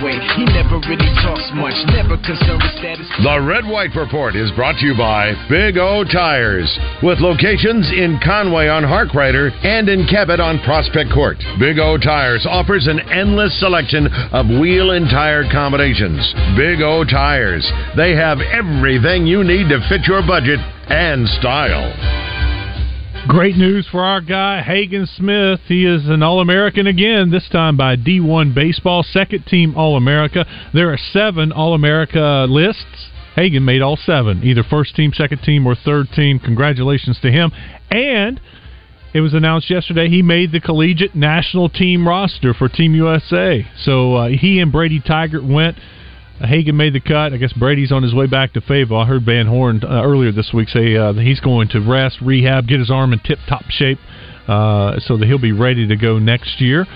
He never really talks much, never concerned with status. The Red White Report is brought to you by Big O Tires, with locations in Conway on Harkrider and in Cabot on Prospect Court. Big O Tires offers an endless selection of wheel and tire combinations. Big O Tires, they have everything you need to fit your budget and style. Great news for our guy, Hagen Smith. He is an All American again, this time by D1 Baseball, second team All America. There are seven All America lists. Hagen made all seven, either first team, second team, or third team. Congratulations to him. And it was announced yesterday he made the collegiate national team roster for Team USA. So uh, he and Brady Tygart went. Hagen made the cut. I guess Brady's on his way back to Fayetteville. I heard Van Horn uh, earlier this week say uh, that he's going to rest, rehab, get his arm in tip-top shape, uh, so that he'll be ready to go next year.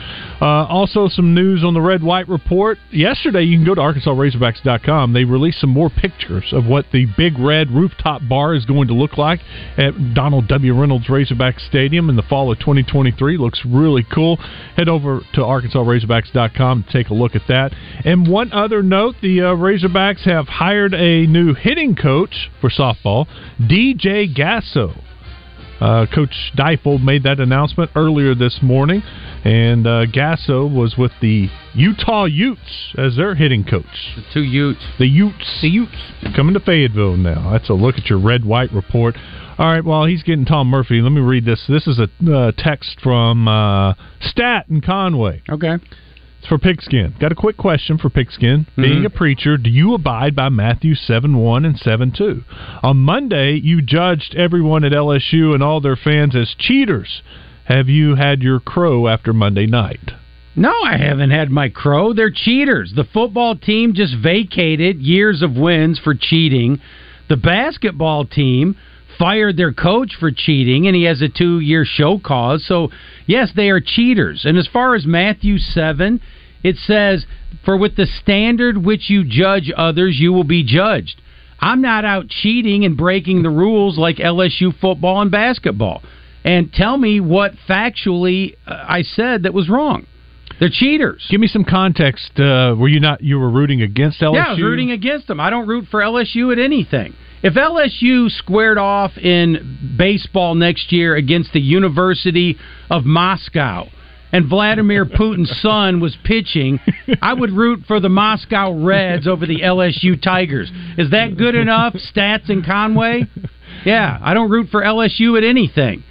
Uh, also, some news on the Red White Report. Yesterday, you can go to ArkansasRazorbacks.com. They released some more pictures of what the Big Red rooftop bar is going to look like at Donald W. Reynolds Razorback Stadium in the fall of 2023. Looks really cool. Head over to ArkansasRazorbacks.com to take a look at that. And one other note the uh, Razorbacks have hired a new hitting coach for softball, DJ Gasso. Uh, Coach Deifel made that announcement earlier this morning, and uh, Gasso was with the Utah Utes as their hitting coach. The two Utes. The Utes. The Utes. Coming to Fayetteville now. That's a look at your red white report. All right, while he's getting Tom Murphy, let me read this. This is a uh, text from uh, Stat in Conway. Okay. It's for Pigskin. Got a quick question for Pigskin. Being mm-hmm. a preacher, do you abide by Matthew 7 1 and 7 2? On Monday, you judged everyone at LSU and all their fans as cheaters. Have you had your crow after Monday night? No, I haven't had my crow. They're cheaters. The football team just vacated years of wins for cheating. The basketball team fired their coach for cheating, and he has a two year show cause. So, yes, they are cheaters. And as far as Matthew 7, it says, For with the standard which you judge others, you will be judged. I'm not out cheating and breaking the rules like LSU football and basketball. And tell me what factually uh, I said that was wrong. They're cheaters. Give me some context. Uh, were you not you were rooting against LSU? Yeah, I was rooting against them. I don't root for LSU at anything. If LSU squared off in baseball next year against the University of Moscow and Vladimir Putin's son was pitching, I would root for the Moscow Reds over the LSU Tigers. Is that good enough? Stats and Conway? Yeah, I don't root for LSU at anything.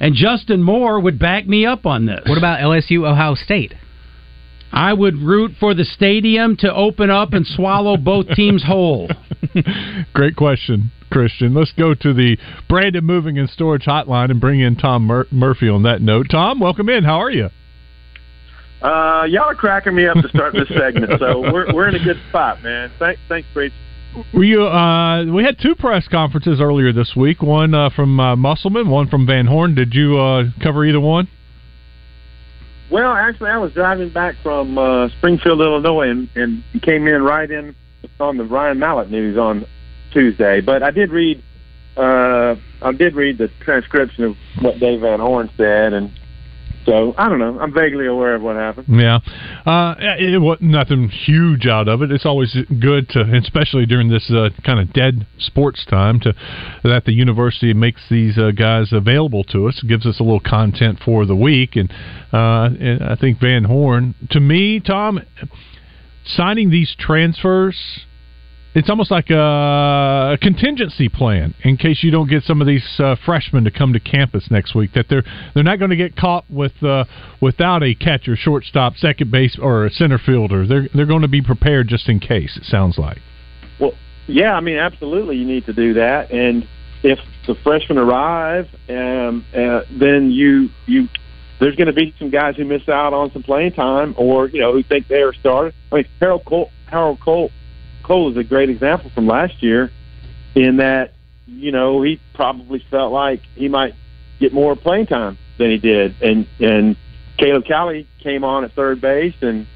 And Justin Moore would back me up on this. What about LSU Ohio State? I would root for the stadium to open up and swallow both teams whole. Great question, Christian. Let's go to the Brandon Moving and Storage Hotline and bring in Tom Mur- Murphy on that note. Tom, welcome in. How are you? Uh, y'all are cracking me up to start this segment, so we're we're in a good spot, man. Thanks, thanks. Were you? Uh, we had two press conferences earlier this week. One uh, from uh, Musselman, one from Van Horn. Did you uh, cover either one? Well, actually, I was driving back from uh, Springfield, Illinois, and, and came in right in on the Ryan Mallett news on Tuesday. But I did read, uh, I did read the transcription of what Dave Van Horn said, and So I don't know. I'm vaguely aware of what happened. Yeah, uh, it, was nothing huge out of it. It's always good to, especially during this uh, kind of dead sports time, to that the university makes these uh, guys available to us, gives us a little content for the week, and, uh, and I think Van Horn, to me, Tom, signing these transfers it's almost like a, contingency plan in case you don't get some of these uh, freshmen to come to campus next week. That they're they're not going to get caught with uh, without a catcher, shortstop, second base, or a center fielder. They're they're going to be prepared just in case. It sounds like. Well, yeah, I mean, absolutely, you need to do that. And if the freshmen arrive, um, uh, then you you there's going to be some guys who miss out on some playing time, or you know who think they are started. I mean, Harold Coll, Harold Coll Coll is a great example from last year in that, you know, he probably felt like he might get more playing time than he did. And, and Caleb Cali came on at third base and,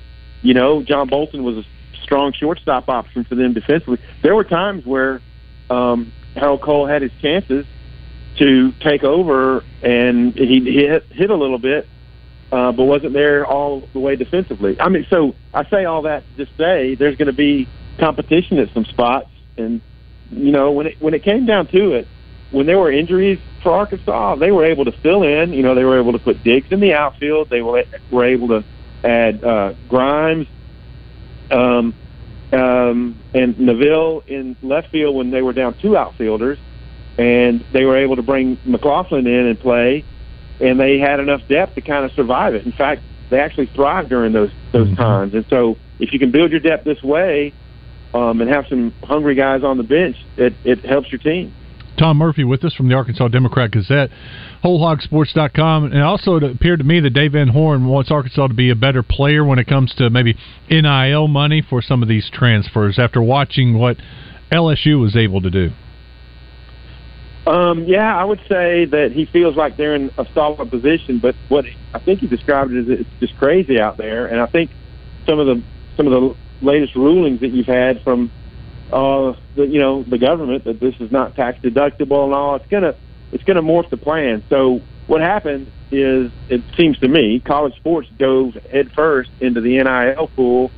you know, John Bolton was a strong shortstop option for them defensively. There were times where, um, Harold Coll had his chances to take over and he hit, hit a little bit, uh, but wasn't there all the way defensively. I mean, so I say all that to say there's going to be competition at some spots. And you know, when it when it came down to it, when there were injuries for Arkansas, they were able to fill in. You know, they were able to put Diggs in the outfield. They were were able to add uh, Grimes um, um, and Neville in left field when they were down two outfielders, and they were able to bring McLaughlin in and play, and they had enough depth to kind of survive it. In fact, they actually thrived during those those mm-hmm. times. And so, if you can build your depth this way, um, and have some hungry guys on the bench, it, it helps your team. Tom Murphy with us from the Arkansas Democrat Gazette, WholeHogSports.com, and also it appeared to me that Dave Van Horn wants Arkansas to be a better player when it comes to maybe NIL money for some of these transfers after watching what LSU was able to do. Um, yeah, I would say that he feels like they're in a solid position, but what I think he described it as it's just crazy out there, and I think some of the some of the latest rulings that you've had from uh, the you know the government that this is not tax deductible and all. It's gonna it's gonna morph the plan. So what happened is it seems to me college sports dove headfirst into the NIL pool,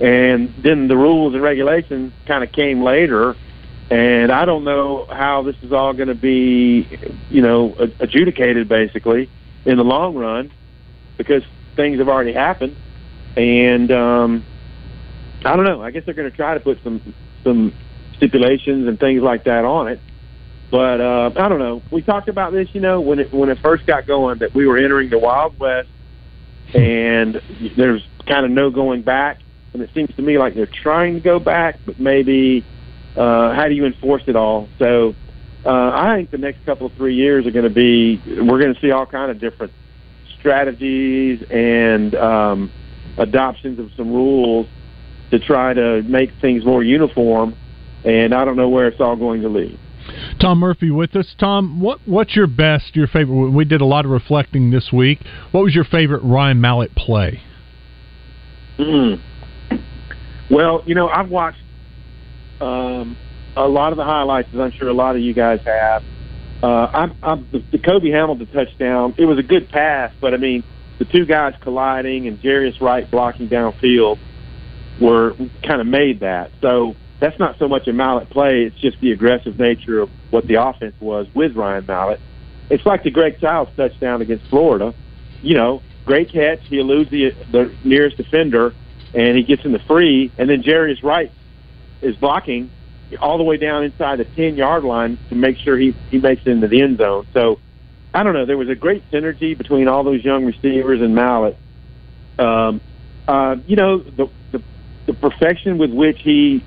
and then the rules and regulations kind of came later. And I don't know how this is all going to be, you know, adjudicated basically in the long run, because things have already happened, and um, I don't know. I guess they're going to try to put some some stipulations and things like that on it. But uh, I don't know. We talked about this, you know, when it when it first got going, that we were entering the Wild West, and there's kind of no going back. And it seems to me like they're trying to go back, but maybe uh, how do you enforce it all? So uh, I think the next couple of three years are going to be we're going to see all kind of different strategies and um, adoptions of some rules to try to make things more uniform. And I don't know where it's all going to lead. Tom Murphy with us. Tom, what what's your best, your favorite? We did a lot of reflecting this week. What was your favorite Ryan Mallett play? Mm. Well, you know, I've watched um, a lot of the highlights, as I'm sure a lot of you guys have. Uh, I'm, I'm the, the Cobi Hamilton touchdown. It was a good pass, but I mean, the two guys colliding and Jarius Wright blocking downfield were kind of made that. So that's not so much a Mallett play; it's just the aggressive nature of what the offense was with Ryan Mallett. It's like the Greg Childs touchdown against Florida. You know, great catch. He eludes the the nearest defender, and he gets in the free. And then Jarius Wright is blocking all the way down inside the ten yard line to make sure he he makes it into the end zone. So I don't know. There was a great synergy between all those young receivers and Mallett. Um, uh, you know, the the the perfection with which he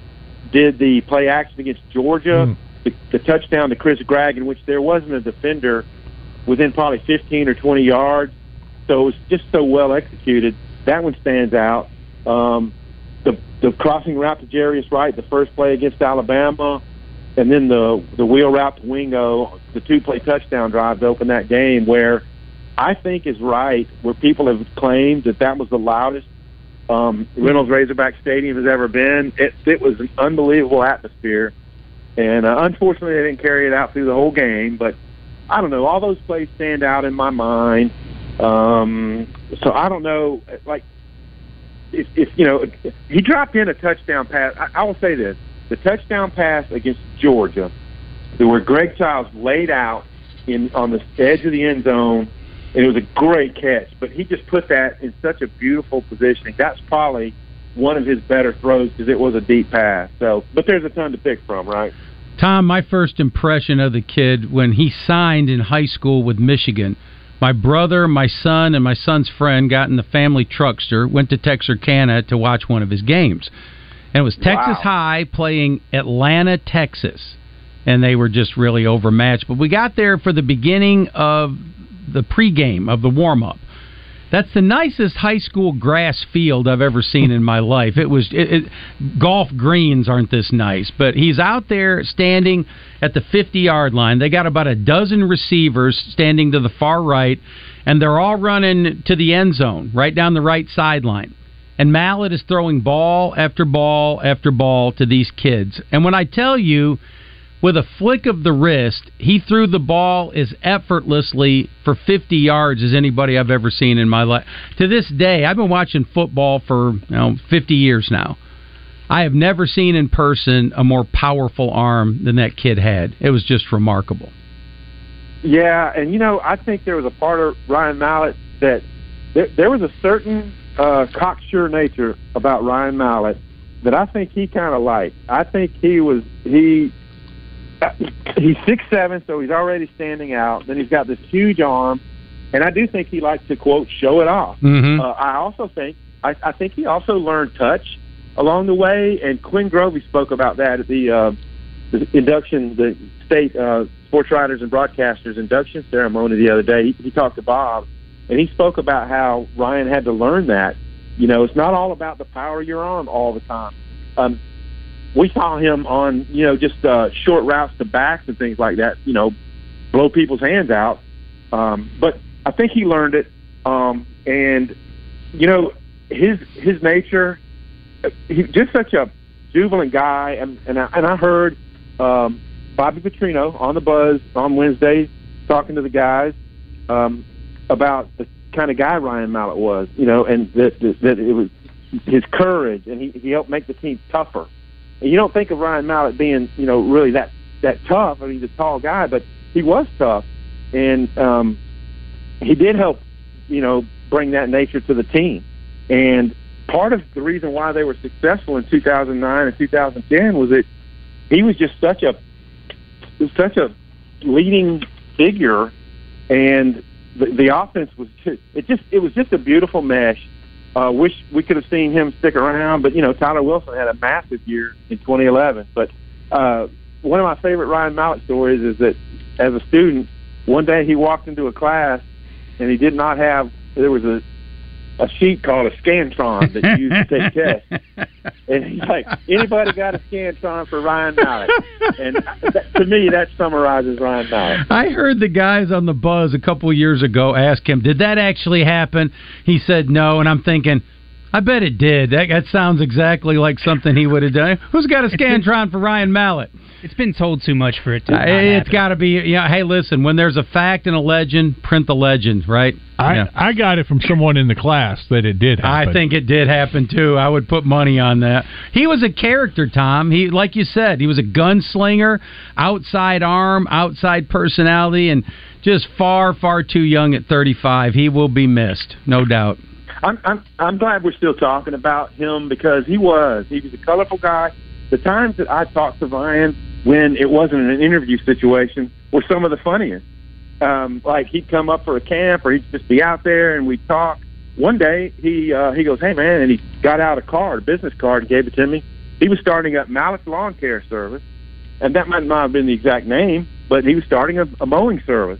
did the play action against Georgia, mm. the, the touchdown to Chris Gragg, in which there wasn't a defender within probably 15 or 20 yards. So it was just so well executed. That one stands out. Um, the crossing route to Jarius Wright, the first play against Alabama, and then the the wheel route to Wingo, the two play touchdown drive to open that game, where I think is right, where people have claimed that that was the loudest um, Reynolds Razorback Stadium has ever been. It, it was an unbelievable atmosphere, and uh, unfortunately, they didn't carry it out through the whole game. But I don't know, all those plays stand out in my mind. Um, so I don't know, like if, if you know he dropped in a touchdown pass. I, I will say this: the touchdown pass against Georgia, where Greg Childs laid out in on the edge of the end zone, and it was a great catch. But he just put that in such a beautiful positioning. That's probably one of his better throws because it was a deep pass. So, but there's a ton to pick from, right? Tom, my first impression of the kid when he signed in high school with Michigan, my brother, my son, and my son's friend got in the family truckster, went to Texarkana to watch one of his games. And it was Texas Wow. High playing Atlanta, Texas. And they were just really overmatched. But we got there for the beginning of the pregame, of the warm up. That's the nicest high school grass field I've ever seen in my life. It was it, it, golf greens aren't this nice, but he's out there standing at the 50 yard line. They got about a dozen receivers standing to the far right, and they're all running to the end zone, right down the right sideline. And Mallett is throwing ball after ball after ball to these kids. And when I tell you, with a flick of the wrist, he threw the ball as effortlessly for 50 yards as anybody I've ever seen in my life. To this day, I've been watching football for you know 50 years now. I have never seen in person a more powerful arm than that kid had. It was just remarkable. Yeah, and you know, I think there was a part of Ryan Mallett that there, there was a certain uh, cocksure nature about Ryan Mallett that I think he kind of liked. I think he was he he's six seven, so he's already standing out. Then he's got this huge arm, and I do think he likes to quote show it off. Mm-hmm. Uh, I also think I, I think he also learned touch along the way, and Quinn Grovey spoke about that at the, uh, the induction, the state uh, sports writers and broadcasters induction ceremony the other day. He, he talked to Bob, and he spoke about how Ryan had to learn that. You know, it's not all about the power of your arm all the time. Um, we saw him on, you know, just uh, short routes to backs and things like that. You know, blow people's hands out. Um, but I think he learned it, um, and you know, his his nature. He's just such a jubilant guy, and and I, and I heard um, Bobby Petrino on the Buzz on Wednesday talking to the guys um, about the kind of guy Ryan Mallett was, you know, and that that, it was his courage, and he he helped make the team tougher. And you don't think of Ryan Mallett being, you know, really that that tough. I mean, he's a tall guy, but he was tough, and um, he did help, you know, bring that nature to the team. And part of the reason why they were successful in 2009 and 2010 was that he was just such a such a leading figure, and the, the offense was just, it just it was just a beautiful mesh. Uh, wish we could have seen him stick around, but you know Tyler Wilson had a massive year in 2011. But uh, one of my favorite Ryan Mallett stories is that as a student, one day he walked into a class and he did not have there was a a sheet called a scantron that you used to take tests. And he's like, anybody got a scantron for Ryan Mallett? And that, to me, that summarizes Ryan Mallett. I heard the guys on the buzz a couple of years ago ask him, "Did that actually happen?" He said no, and I'm thinking, I bet it did. That, that sounds exactly like something he would have done. Who's got a scantron for Ryan Mallett? It's been told too much for it to. Uh, not it's happen. got to be. Yeah. Hey, listen. When there's a fact and a legend, print the legend, right? I, Yeah. I got it from someone in the class that it did happen. I think it did happen too. I would put money on that. He was a character, Tom. He, like you said, he was a gunslinger, outside arm, outside personality, and just far, far too young at 35. He will be missed, no doubt. I'm, I'm I'm glad we're still talking about him because he was he was a colorful guy. The times that I talked to Ryan when it wasn't an interview situation were some of the funniest. Um, like he'd come up for a camp or he'd just be out there and we'd talk. One day he uh, he goes, "Hey man," and he got out a card, a business card, and gave it to me. He was starting up Mallett's Lawn Care Service, and that might not have been the exact name, but he was starting a, a mowing service.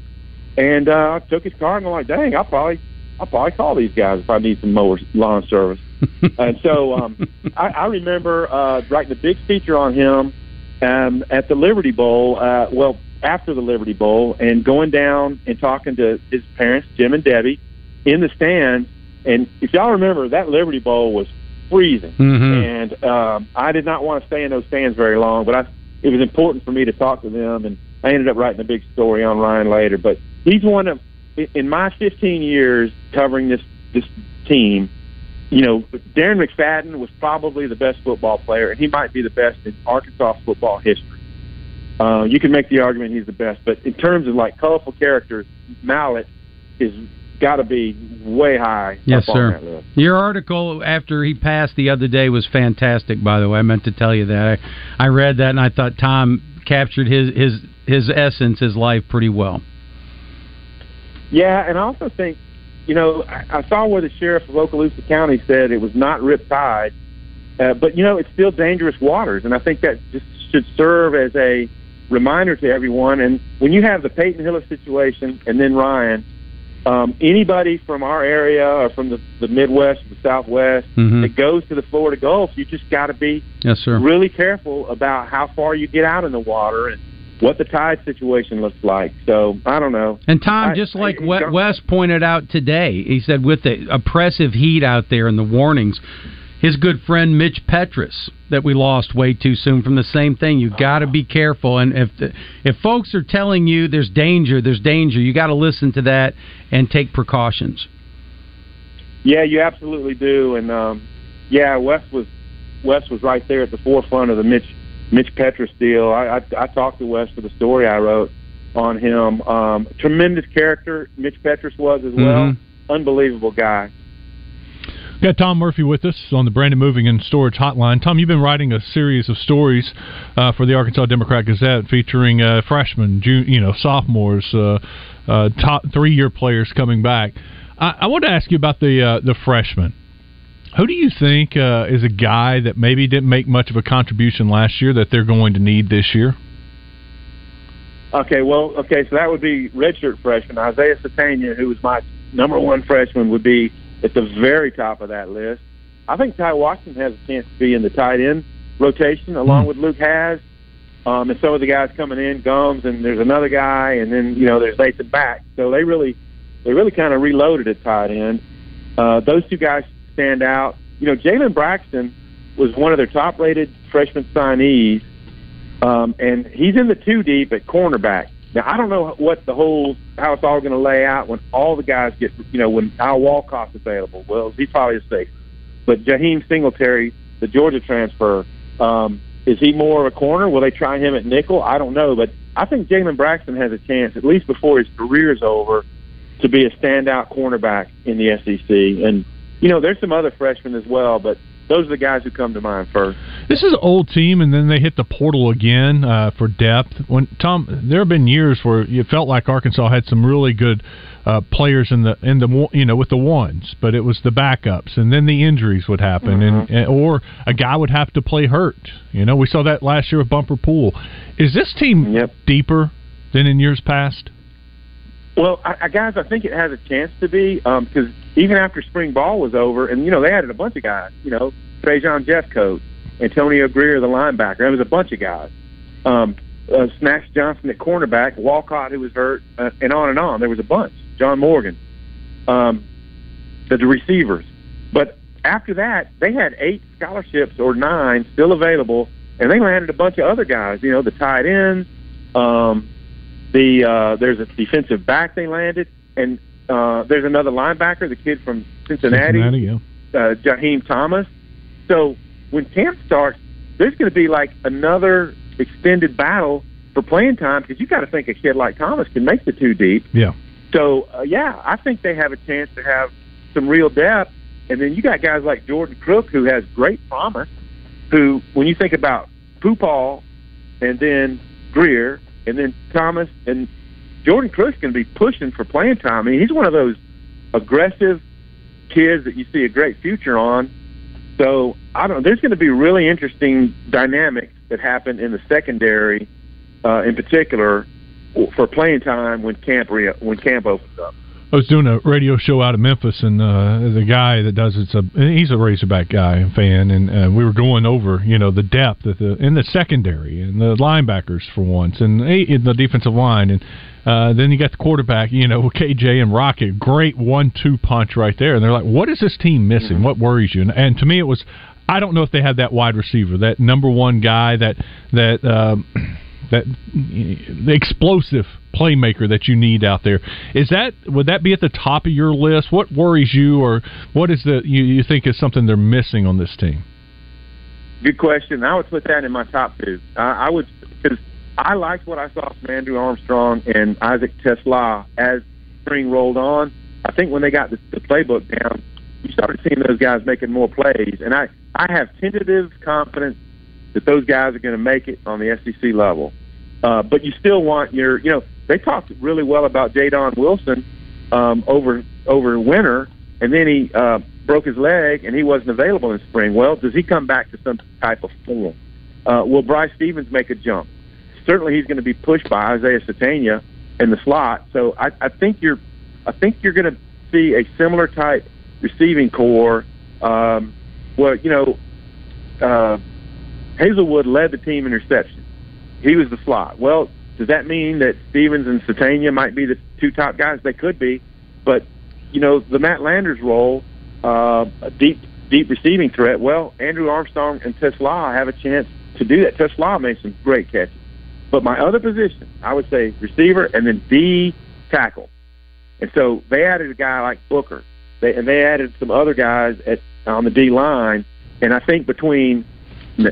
And uh, I took his card and I'm like, "Dang, I'll probably I'll probably call these guys if I need some mower lawn service." and so um, I, I remember uh, writing a big feature on him um, at the Liberty Bowl. Uh, well, after the Liberty Bowl, and going down and talking to his parents, Jim and Debbie, in the stands. And if y'all remember, that Liberty Bowl was freezing, Mhm. and um, I did not want to stay in those stands very long. But I, it was important for me to talk to them, and I ended up writing a big story on Ryan later. But he's one of in my 15 years covering this this team, you know, Darren McFadden was probably the best football player, and he might be the best in Arkansas football history. Uh, you can make the argument he's the best, but in terms of like colorful characters, Mallett is got to be way high. Yes, sir. On that list. Your article after he passed the other day was fantastic. By the way, I meant to tell you that. I, I read that and I thought Tom captured his his his essence, his life pretty well. Yeah, and I also think, you know, I, I saw where the sheriff of Okaloosa County said it was not rip tide, uh, but you know, it's still dangerous waters, and I think that just should serve as a reminder to everyone. And when you have the Peyton Hillis situation, and then Ryan, um, anybody from our area or from the, the Midwest, the Southwest Mhm. that goes to the Florida Gulf, you just got to be Yes, sir. really careful about how far you get out in the water and what the tide situation looks like. So I don't know. And Tom, I- just like I- Wes pointed out today, he said with the oppressive heat out there and the warnings, his good friend Mitch Petrus that we lost way too soon from the same thing. You got to be careful, and if the, if folks are telling you there's danger, there's danger. You got to listen to that and take precautions. Yeah, you absolutely do. And um, yeah, Wes was Wes was right there at the forefront of the Mitch Mitch Petrus deal. I, I, I talked to Wes for the story I wrote on him. Um, tremendous character, Mitch Petrus was as well. Mhm. Unbelievable guy. Got Tom Murphy with us on the Brandon Moving and Storage Hotline. Tom, you've been writing a series of stories uh, for the Arkansas Democrat Gazette featuring uh, freshmen, June, you know, sophomores, uh, uh, top three-year players coming back. I, I want to ask you about the uh, the freshmen. Who do you think uh, is a guy that maybe didn't make much of a contribution last year that they're going to need this year? Okay, well, okay, so that would be redshirt freshman Isaiah Sategna, who was my number one freshman, would be at the very top of that list. I think Ty Washington has a chance to be in the tight end rotation along with Luke Hasz. Um, and some of the guys coming in, Gums, and there's another guy, and then you know there's Nathan Back. So they really, they really kind of reloaded at tight end. Uh, those two guys stand out. You know, Jalen Braxton was one of their top-rated freshman signees, um, and he's in the two deep at cornerback. Now I don't know what the whole how it's all going to lay out when all the guys get you know when Al Walcott's available. Well, he's probably a safe, but Jaheim Singletary, the Georgia transfer, um, is he more of a corner? Will they try him at nickel? I don't know, but I think Jalen Braxton has a chance at least before his career's over to be a standout cornerback in the SEC. And you know, there's some other freshmen as well, but those are the guys who come to mind first. This is an old team, and then they hit the portal again uh, for depth. When Tom, there have been years where you felt like Arkansas had some really good uh, players in the in the you know with the ones, but it was the backups, and then the injuries would happen, and, and or a guy would have to play hurt. You know, we saw that last year with Bumper Pool. Is this team deeper than in years past? Well, I, I, guys, I think it has a chance to be because even after spring ball was over, and you know they added a bunch of guys. You know, Trajan Jeffcoat, Antonio Grier, the linebacker. There was a bunch of guys. Um, uh, Snacks Johnson at cornerback, Walcott who was hurt, uh, and on and on. There was a bunch. John Morgan, um, the, the receivers. But after that, they had eight scholarships or nine still available, and they landed a bunch of other guys. You know, the tight ends. Um, the uh, there's a defensive back they landed, and uh, there's another linebacker, the kid from Cincinnati, Cincinnati, yeah. uh, Jaheim Thomas. So when camp starts, there's going to be like another extended battle for playing time because you got to think a kid like Thomas can make the two deep. Yeah. So uh, yeah, I think they have a chance to have some real depth, and then you got guys like Jordan Crook who has great promise. Who, when you think about Pooh Paul, and then Grier, and then Thomas and Jordan Crook's going to be pushing for playing time. I mean, he's one of those aggressive kids that you see a great future on. So I don't. Know, there's going to be really interesting dynamics that happen in the secondary, uh, in particular, for playing time when camp re- when camp opens up. I was doing a radio show out of Memphis, and uh, the guy that does it's a he's a Razorback guy fan, and uh, we were going over you know the depth of the in the secondary and the linebackers for once, and in the defensive line, and uh, then you got the quarterback, you know KJ and Rocket, great one-two punch right there, and they're like, what is this team missing? What worries you? And, and to me, it was I don't know if they had that wide receiver, that number one guy that that. Um, that the explosive playmaker that you need out there. Is that would that be at the top of your list? What worries you, or what is the you, you think is something they're missing on this team? Good question. I would put that in my top two. Uh, I would because I liked what I saw from Andrew Armstrong and Isaac TeSlaa as spring rolled on. I think when they got the, the playbook down, you started seeing those guys making more plays, and I I have tentative confidence that those guys are going to make it on the SEC level. Uh, but you still want your, you know, they talked really well about Jadon Wilson um, over over winter, and then he uh, broke his leg and he wasn't available in spring. Well, does he come back to some type of form? Uh, will Bryce Stevens make a jump? Certainly, he's going to be pushed by Isaiah Sategna in the slot. So I, I think you're, I think you're going to see a similar type receiving corps. Um, well, you know, uh, Haselwood led the team in reception. He was the slot. Well, does that mean that Stevens and Sategna might be the two top guys? They could be, but you know the Matt Landers role, uh, a deep deep receiving threat. Well, Andrew Armstrong and TeSlaa have a chance to do that. TeSlaa made some great catches, but my other position, I would say receiver and then D tackle. And so they added a guy like Booker, they, and they added some other guys at on the D line. And I think between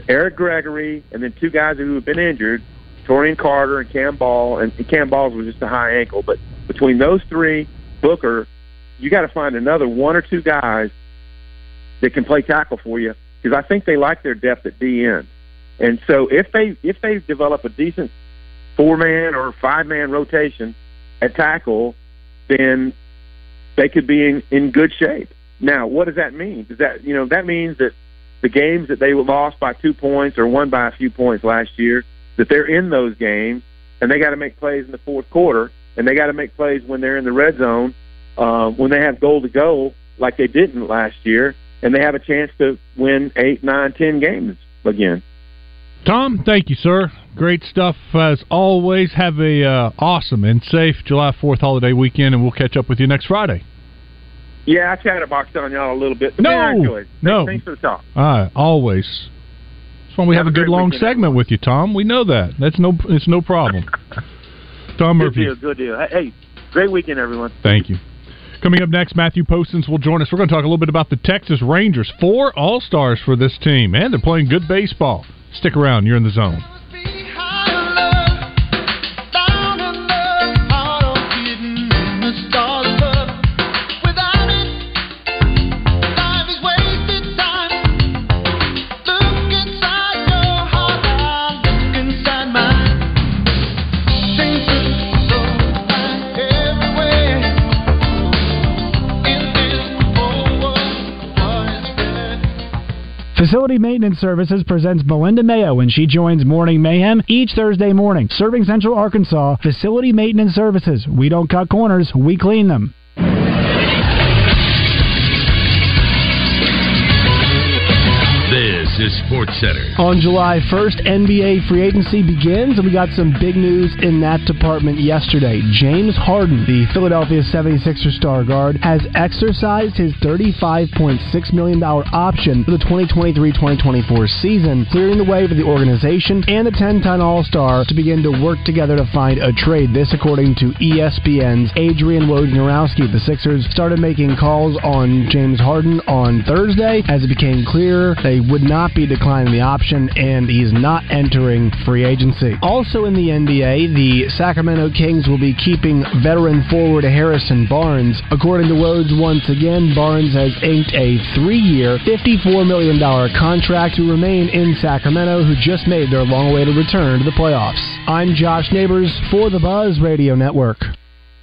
Eric Gregory and then two guys who have been injured, Taurean Carter and Cam Ball, and, Cam Ball's was just a high ankle. But between those three, Booker, you got to find another one or two guys that can play tackle for you because I think they like their depth at D end. And so if they if they develop a decent four man or five man rotation at tackle, then they could be in, in good shape. Now, what does that mean? Does that you know that means that the games that they lost by two points or won by a few points last year, that they're in those games and they got to make plays in the fourth quarter and they got to make plays when they're in the red zone, uh, when they have goal to go like they didn't last year, and they have a chance to win eight, nine, ten games again. Tom, thank you, sir. Great stuff as always. Have a uh, awesome and safe July Fourth holiday weekend, and we'll catch up with you next Friday. Yeah, I chatterboxed on y'all a little bit. No, man, I enjoyed it. no. Thanks for the talk. All right, always. That's why we have, Have a good long segment with you, Tom. We know that. That's no, it's no problem. Tom Good Murphy. deal, good deal. Hey, Hey, great weekend, everyone. Thank you. Coming up next, Matthew Postins will join us. We're going to talk a little bit about the Texas Rangers. Four All Stars for this team, and they're playing good baseball. Stick around. You're in the zone. Facility Maintenance Services presents Melinda Mayo when she joins Morning Mayhem each Thursday morning. Serving Central Arkansas, Facility Maintenance Services. We don't cut corners, we clean them. Sports Center. On July 1st, NBA free agency begins, and we got some big news in that department yesterday. James Harden, the Philadelphia 76er star guard, has exercised his $35.6 million option for the 2023-2024 season, clearing the way for the organization and the 10-ton All-Star to begin to work together to find a trade. This according to ESPN's Adrian Wojnarowski. The Sixers started making calls on James Harden on Thursday as it became clear they would not be declining the option and he's not entering free agency. Also in the NBA, the Sacramento Kings will be keeping veteran forward Harrison Barnes. According to Woj, once again, Barnes has inked a three-year, $54 million contract to remain in Sacramento, who just made their long-awaited return to the playoffs. I'm Josh Neighbors for the Buzz Radio Network.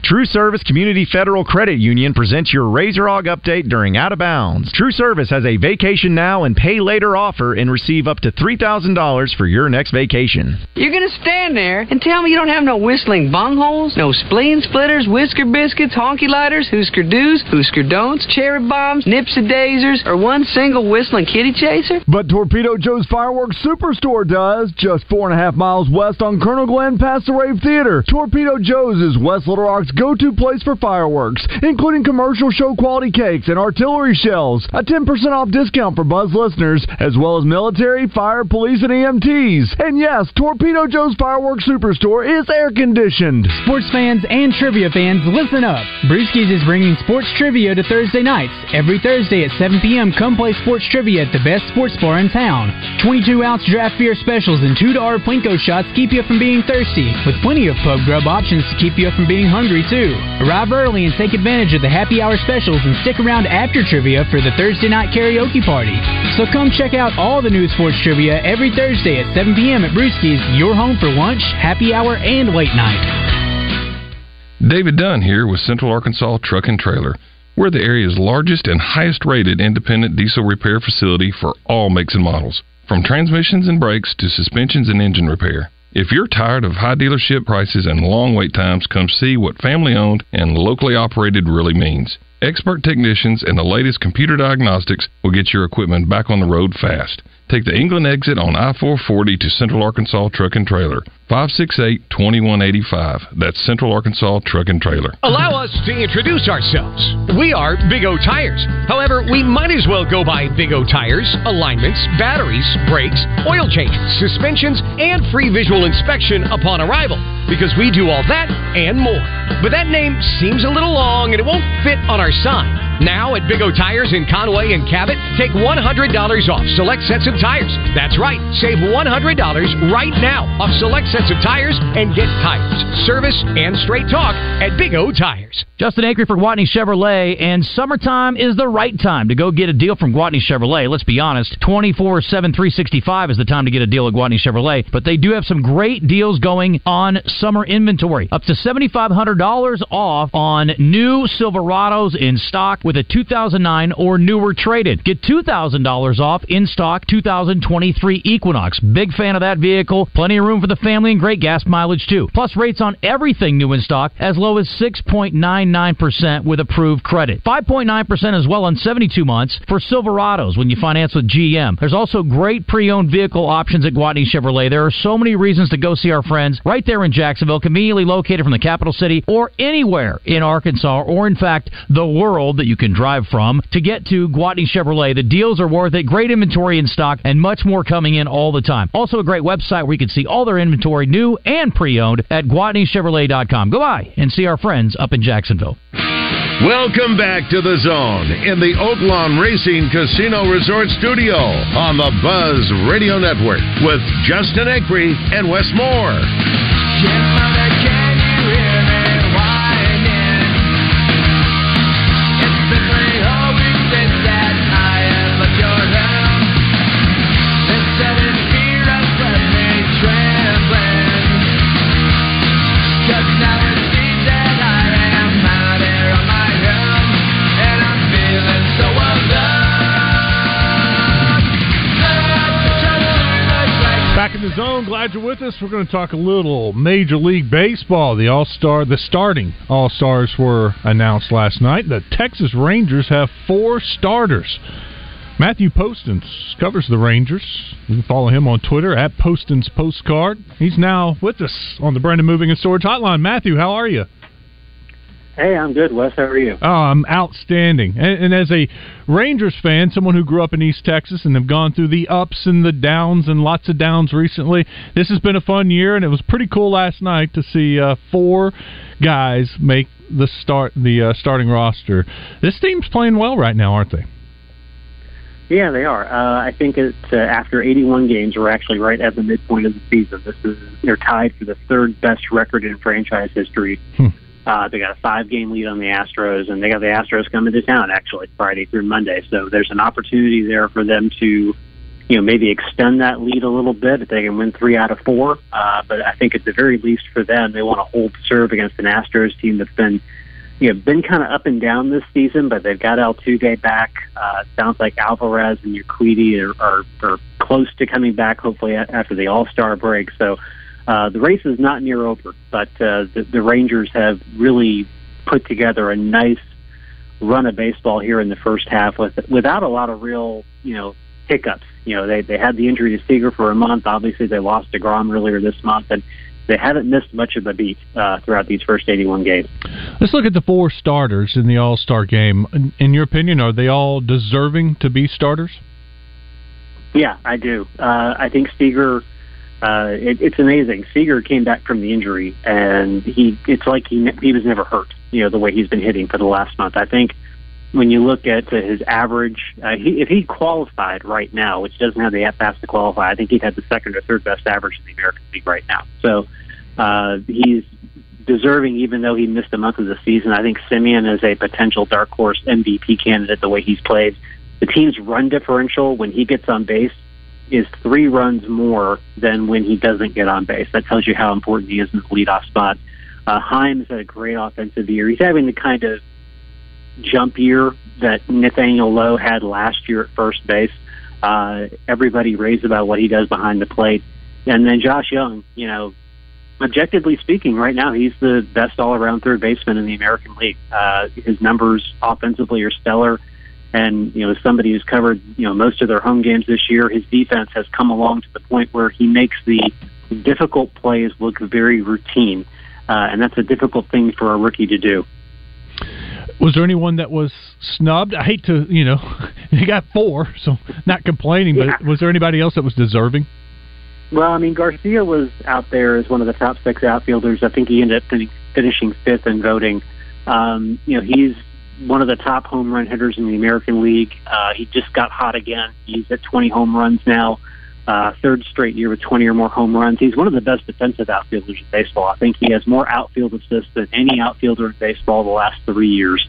True Service Community Federal Credit Union presents your Razor Hog update during Out of Bounds. True Service has a vacation now and pay later offer and receive up to $3,000 for your next vacation. You're gonna stand there and tell me you don't have no whistling bungholes, no spleen splitters, whisker biscuits, honky lighters, Husker do's, Husker don'ts, cherry bombs, nipsy dazers, or one single whistling kitty chaser? But Torpedo Joe's Fireworks Superstore does, just four and a half miles west on Colonel Glenn past the Rave Theater. Torpedo Joe's is West Little Rock's go-to place for fireworks, including commercial show quality cakes and artillery shells. A 10% off discount for Buzz listeners, as well as military, fire, police, and EMTs. And yes, Torpedo Joe's Fireworks Superstore is air conditioned. Sports fans and trivia fans, listen up. Brewskis is bringing sports trivia to Thursday nights. Every Thursday at 7 p.m., come play sports trivia at the best sports bar in town. 22 ounce draft beer specials and $2 Plinko shots keep you from being thirsty, with plenty of pub grub options to keep you from being hungry, too. Arrive early and take advantage of the happy hour specials and stick around after trivia for the Thursday night karaoke party. So come check out all the new sports trivia every Thursday at 7 p.m. at Brewski's, your home for lunch, happy hour, and late night. David Dunn here with Central Arkansas Truck and Trailer. We're the area's largest and highest rated independent diesel repair facility for all makes and models, from transmissions and brakes to suspensions and engine repair. If you're tired of high dealership prices and long wait times, come see what family owned and locally operated really means. Expert technicians and the latest computer diagnostics will get your equipment back on the road fast. Take the England exit on I 440 to Central Arkansas Truck and Trailer. 568 2185. That's Central Arkansas Truck and Trailer. Allow us to introduce ourselves. We are Big O Tires. However, we might as well go by Big O Tires, alignments, batteries, brakes, oil changes, suspensions, and free visual inspection upon arrival because we do all that and more. But that name seems a little long and it won't fit on our sign. Now at Big O Tires in Conway and Cabot, take $100 off select sets of tires. That's right, save $100 right now off select sets of tires and get tires, service, and straight talk at Big O Tires. Justin Acree for Gwatney Chevrolet, and summertime is the right time to go get a deal from Gwatney Chevrolet. Let's be honest, 24 7 365 is the time to get a deal at Gwatney Chevrolet, but they do have some great deals going on summer inventory. Up to $7,500 off on new Silverados in stock with a 2009 or newer traded. Get $2,000 off in stock 2023 Equinox. Big fan of that vehicle. Plenty of room for the family and great gas mileage too. Plus rates on everything new in stock as low as 6.99% with approved credit. 5.9% as well on 72 months for Silverados when you finance with GM. There's also great pre-owned vehicle options at Gwatney Chevrolet. There are so many reasons to go see our friends right there in Jacksonville, conveniently located from the capital city or anywhere in Arkansas or in fact the world that you can drive from to get to Gwatney Chevrolet. The deals are worth it. Great inventory in stock and much more coming in all the time. Also a great website where you can see all their inventory new and pre-owned at GwatneyChevrolet.com. Go by and see our friends up in Jacksonville. Welcome back to the zone in the Oaklawn Racing Casino Resort Studio on the Buzz Radio Network with Justin Acree and Wes Moore. Zone, glad you're with us. We're going to talk a little Major League Baseball. The All Star, the starting All Stars were announced last night. The Texas Rangers have four starters. Matthew Postins covers the Rangers. You can follow him on Twitter at Poston's Postcard. He's now with us on the Brandon Moving and Storage Hotline. Matthew, how are you? Hey, I'm good, Wes. How are you? Oh, I'm outstanding. And, and as a Rangers fan, someone who grew up in East Texas and have gone through the ups and the downs and lots of downs recently, this has been a fun year, and it was pretty cool last night to see uh, four guys make the start the uh, starting roster. This team's playing well right now, aren't they? Yeah, they are. Uh, I think it's uh, after 81 games, we're actually right at the midpoint of the season. This is they're tied for the third best record in franchise history. Hmm. Uh, they got a five game lead on the Astros, and they got the Astros coming to town actually Friday through Monday. So there's an opportunity there for them to, you know, maybe extend that lead a little bit if they can win three out of four. Uh, but I think at the very least for them, they want to hold serve against an Astros team that's been, you know, been kind of up and down this season. But they've got Altuve back. Uh, sounds like Alvarez and Urquidy are, are are close to coming back. Hopefully after the All Star break. So. Uh, the race is not near over, but uh, the, the Rangers have really put together a nice run of baseball here in the first half with without a lot of real, you know, hiccups. You know, they they had the injury to Seager for a month. Obviously, they lost Degrom earlier this month, and they haven't missed much of a beat uh, throughout these first 81 games. Let's look at the four starters in the All Star game. In, in your opinion, are they all deserving to be starters? Yeah, I do. Uh, I think Seager. Uh, it, it's amazing. Seager came back from the injury, and he. It's like he he was never hurt. You know the way he's been hitting for the last month. I think when you look at his average, uh, he, if he qualified right now, which doesn't have the pass to qualify, I think he'd have the second or third best average in the American League right now. So uh, he's deserving, even though he missed a month of the season. I think Semien is a potential dark horse MVP candidate the way he's played. The team's run differential when he gets on base is three runs more than when he doesn't get on base. That tells you how important he is in the leadoff spot. Uh, Heim's had a great offensive year. He's having the kind of jump year that Nathaniel Lowe had last year at first base. Uh, everybody raves about what he does behind the plate. And then Josh Jung, you know, objectively speaking, right now he's the best all-around third baseman in the American League. Uh, his numbers offensively are stellar, and you know, as somebody who's covered you know most of their home games this year, his defense has come along to the point where he makes the difficult plays look very routine, uh, and that's a difficult thing for a rookie to do. Was there anyone that was snubbed? I hate to, you know, he got four, so not complaining. But was there anybody else that was deserving? Well, I mean, Garcia was out there as one of the top six outfielders. I think he ended up fin- finishing fifth in voting. Um, you know, he's one of the top home run hitters in the American League. Uh, he just got hot again. He's at 20 home runs now, uh, third straight year with 20 or more home runs. He's one of the best defensive outfielders in baseball. I think he has more outfield assists than any outfielder in baseball the last three years.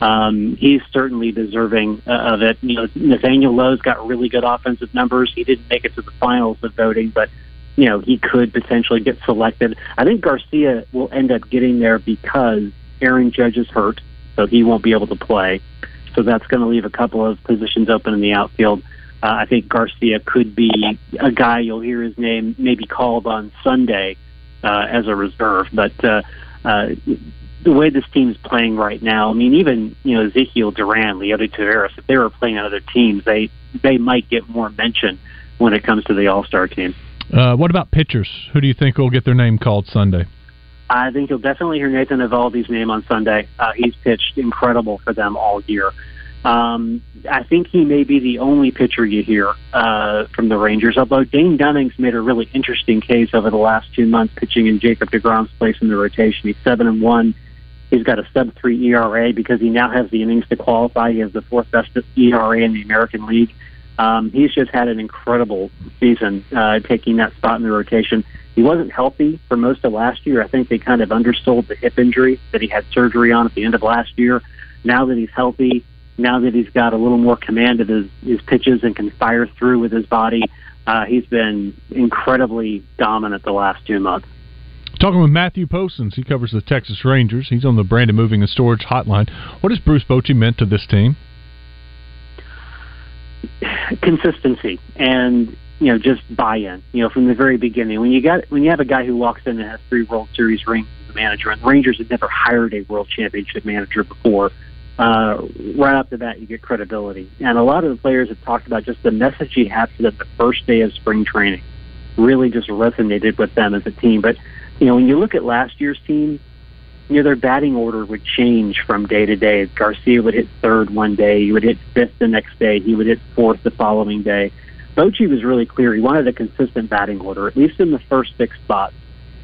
Um, he's certainly deserving uh, of it. You know, Nathaniel Lowe's got really good offensive numbers. He didn't make it to the finals of voting, but you know he could potentially get selected. I think Garcia will end up getting there because Aaron Judge is hurt, so he won't be able to play. So that's going to leave a couple of positions open in the outfield. Uh, I think Garcia could be a guy you'll hear his name maybe called on Sunday uh, as a reserve, but. Uh, uh, the way this team's playing right now, I mean, even you know Ezekiel Duran, Leody Taveras, if they were playing on other teams, they they might get more mention when it comes to the All Star team. Uh, what about pitchers? Who do you think will get their name called Sunday? I think you'll definitely hear Nathan Eovaldi's name on Sunday. Uh, he's pitched incredible for them all year. Um, I think he may be the only pitcher you hear uh, from the Rangers, although Dane Dunning's made a really interesting case over the last two months pitching in Jacob DeGrom's place in the rotation. He's 7 and 1. He's got a sub 3 ERA because he now has the innings to qualify. He has the fourth best ERA in the American League. Um, he's just had an incredible season uh, taking that spot in the rotation. He wasn't healthy for most of last year. I think they kind of undersold the hip injury that he had surgery on at the end of last year. Now that he's healthy, now that he's got a little more command of his, his pitches and can fire through with his body, uh, he's been incredibly dominant the last two months. Talking with Matthew Postins, he covers the Texas Rangers. He's on the Brandon Moving and Storage Hotline. What has Bruce Bochy meant to this team? consistency and you know just buy-in. You know from the very beginning when you got when you have a guy who walks in and has three World Series rings as a manager, and the Rangers had never hired a World Championship manager before. Uh, right off the bat, you get credibility, and a lot of the players have talked about just the message he had to them the first day of spring training really just resonated with them as a team. But you know when you look at last year's team, you know, their batting order would change from day to day. Garcia would hit third one day, he would hit fifth the next day, he would hit fourth the following day. Bochy was really clear. He wanted a consistent batting order, at least in the first six spots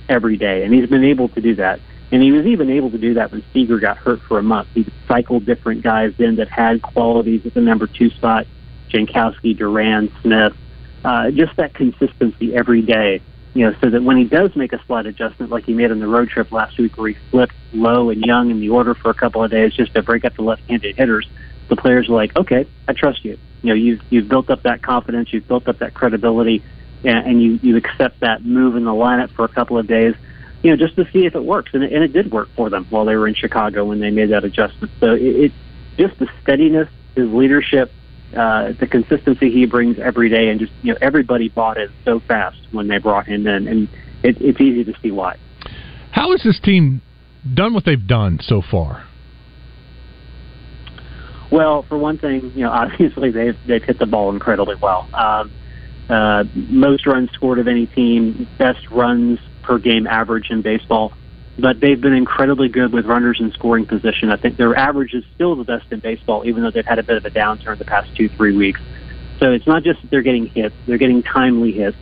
every day, and he's been able to do that. And he was even able to do that when Seager got hurt for a month. He cycled different guys in that had qualities at the number two spot, Jankowski, Duran, Smith. Uh, just that consistency every day you know, so that when he does make a slight adjustment, like he made on the road trip last week, where he flipped Lowe and Jung in the order for a couple of days just to break up the left-handed hitters, the players are like, okay, I trust you. You know, you've you've built up that confidence, you've built up that credibility, and, and you you accept that move in the lineup for a couple of days, you know, just to see if it works, and it, and it did work for them while they were in Chicago when they made that adjustment. So it, it just the steadiness, his leadership, uh, the consistency he brings every day, and just you know everybody bought in so fast when they brought him in, and it, it's easy to see why. How has this team done what they've done so far? Well, for one thing, you know, obviously they've they've hit the ball incredibly well. Um, uh, most runs scored of any team, best runs per game average in baseball. But they've been incredibly good with runners in scoring position. I think their average is still the best in baseball, even though they've had a bit of a downturn the past two, three weeks. So it's not just that they're getting hits; they're getting timely hits.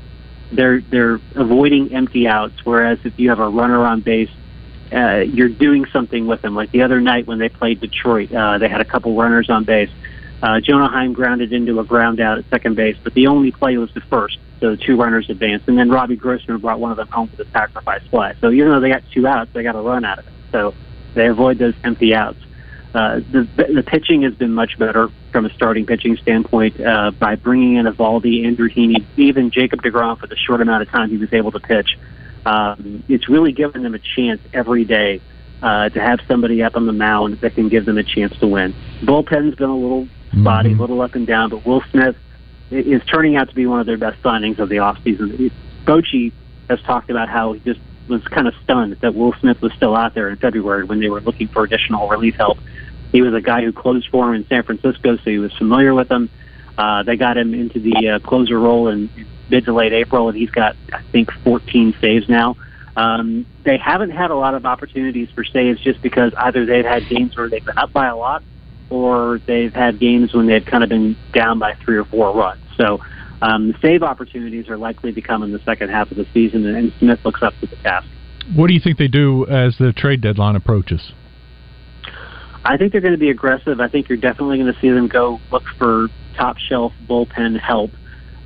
They're they're avoiding empty outs. Whereas if you have a runner on base, uh, you're doing something with them. Like the other night when they played Detroit, uh, they had a couple runners on base. Uh, Jonah Heim grounded into a ground out at second base, but the only play was the first, so the two runners advanced, and then Robbie Grossman brought one of them home with a sacrifice fly. So even though they got two outs, they got a run out of it. So they avoid those empty outs. Uh, the the pitching has been much better from a starting pitching standpoint uh, by bringing in Eovaldi, Andrew Heaney, even Jacob Degrom for the short amount of time he was able to pitch. Um, it's really given them a chance every day uh, to have somebody up on the mound that can give them a chance to win. Bullpen's been a little spotty, a little up and down, but Will Smith is turning out to be one of their best signings of the offseason. Bochy has talked about how he just was kind of stunned that Will Smith was still out there in February when they were looking for additional relief help. He was a guy who closed for him in San Francisco, so he was familiar with them. Uh, they got him into the uh, closer role in mid to late April, and he's got, I think, 14 saves now. Um, they haven't had a lot of opportunities for saves just because either they've had games where they've been up by a lot, or they've had games when they've kind of been down by three or four runs. So um, the save opportunities are likely to come in the second half of the season, and, and Smith looks up to the task. What do you think they do as the trade deadline approaches? I think they're going to be aggressive. I think you're definitely going to see them go look for top shelf bullpen help.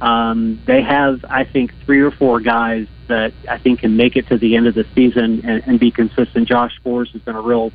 Um, they have, I think, three or four guys that I think can make it to the end of the season and, and be consistent. Josh Forrest has been a real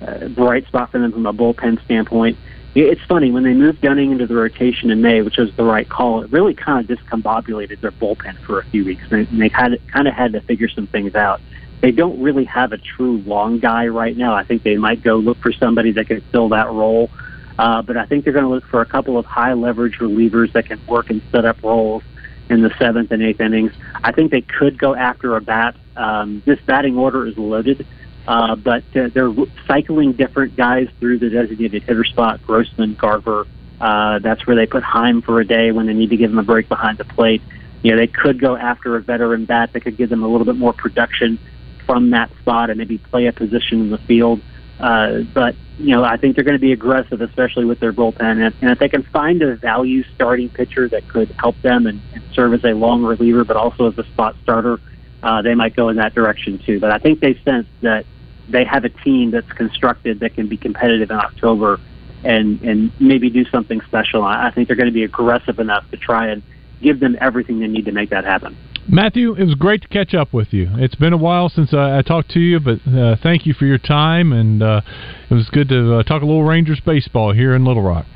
uh, bright spot for them from a bullpen standpoint. It's funny when they moved Dunning into the rotation in May, which was the right call. It really kind of discombobulated their bullpen for a few weeks, and they, and they kind of kind of had to figure some things out. They don't really have a true long guy right now. I think they might go look for somebody that can fill that role. But I think they're going to look for a couple of high leverage relievers that can work and set up roles in the seventh and eighth innings. I think they could go after a bat. Um, this batting order is loaded, uh, but uh, they're cycling different guys through the designated hitter spot. Grossman, Garver. Uh, that's where they put Heim for a day when they need to give him a break behind the plate. You know, they could go after a veteran bat that could give them a little bit more production from that spot and maybe play a position in the field. Uh, but you know, I think they're going to be aggressive, especially with their bullpen. And, and if they can find a value starting pitcher that could help them and, and serve as a long reliever, but also as a spot starter, uh, they might go in that direction too. But I think they sense that they have a team that's constructed that can be competitive in October and and maybe do something special. I I think they're going to be aggressive enough to try and give them everything they need to make that happen. Matthew, it was great to catch up with you. It's been a while since I, I talked to you, but uh, thank you for your time, and uh, it was good to uh, talk a little Rangers baseball here in Little Rock.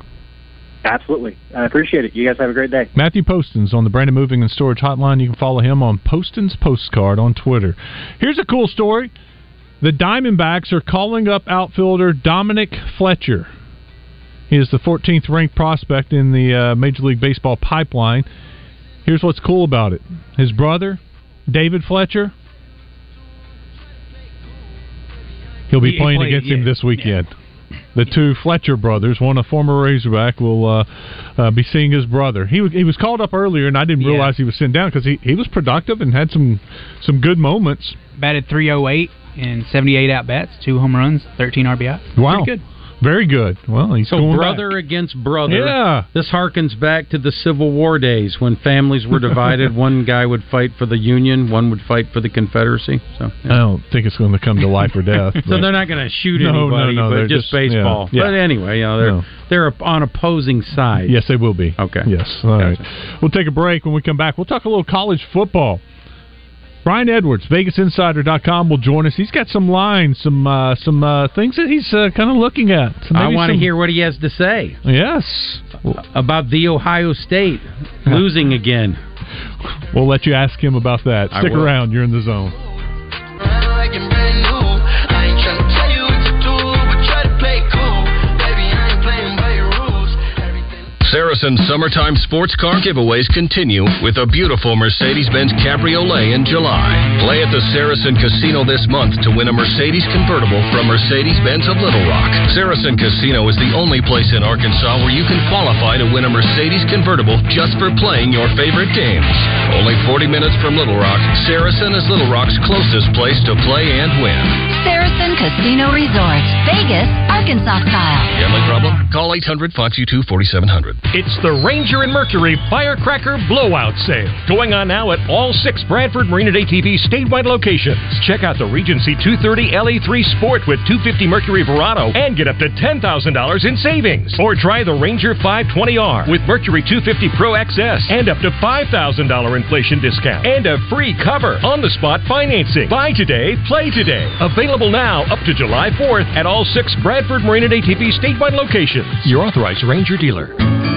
Absolutely, I appreciate it. You guys have a great day. Matthew Postins on the Brandon Moving and Storage Hotline. You can follow him on Postins Postcard on Twitter. Here's a cool story. The Diamondbacks are calling up outfielder Dominic Fletcher. He is the 14th ranked prospect in the uh, Major League Baseball pipeline. Here's what's cool about it his brother, David Fletcher, he'll be He- playing played- against him this weekend. The two Fletcher brothers, one a former Razorback, will uh, uh, be seeing his brother. He was he was called up earlier, and I didn't realize he was sent down because he, he was productive and had some some good moments. Batted 308 in 78 at bats, two home runs, 13 RBI. Wow, Pretty good. Very good. Well, he's So brother back. against brother. Yeah. This harkens back to the Civil War days when families were divided. one guy would fight for the Union, one would fight for the Confederacy. So I don't think it's going to come to life or death. So they're not going to shoot No, no, anybody, no, but they're just, just- baseball. yeah. But anyway, you know, they're No. they're on opposing sides. Yes, they will be. Okay. Yes. All right. We'll take a break. When we come back, we'll talk a little college football. Brian Edwards, VegasInsider.com, will join us. He's got some lines, some uh, some uh, things that he's uh, kind of looking at. So I want to some- hear what he has to say. Yes. About the Ohio State losing again. We'll let you ask him about that. I Stick will. around. You're in the zone. Saracen summertime sports car giveaways continue with a beautiful Mercedes Benz Cabriolet in July. Play at the Saracen Casino this month to win a Mercedes convertible from Mercedes Benz of Little Rock. Saracen Casino is the only place in Arkansas where you can qualify to win a Mercedes convertible just for playing your favorite games. Only 40 minutes from Little Rock, Saracen is Little Rock's closest place to play and win. Saracen Casino Resort, Vegas, Arkansas style. Gambling problem? Call 800 522 4700. It's the Ranger and Mercury Firecracker Blowout Sale. Going on now at all six Bradford Marine and ATV statewide locations. Check out the Regency 230 LE3 Sport with 250 Mercury Verado and get up to $10,000 in savings. Or try the Ranger 520R with Mercury 250 Pro XS and up to $5,000 inflation discount and a free cover on the spot financing. Buy today, play today. Available now up to July 4th at all six Bradford Marine and ATV statewide locations. Your authorized Ranger dealer.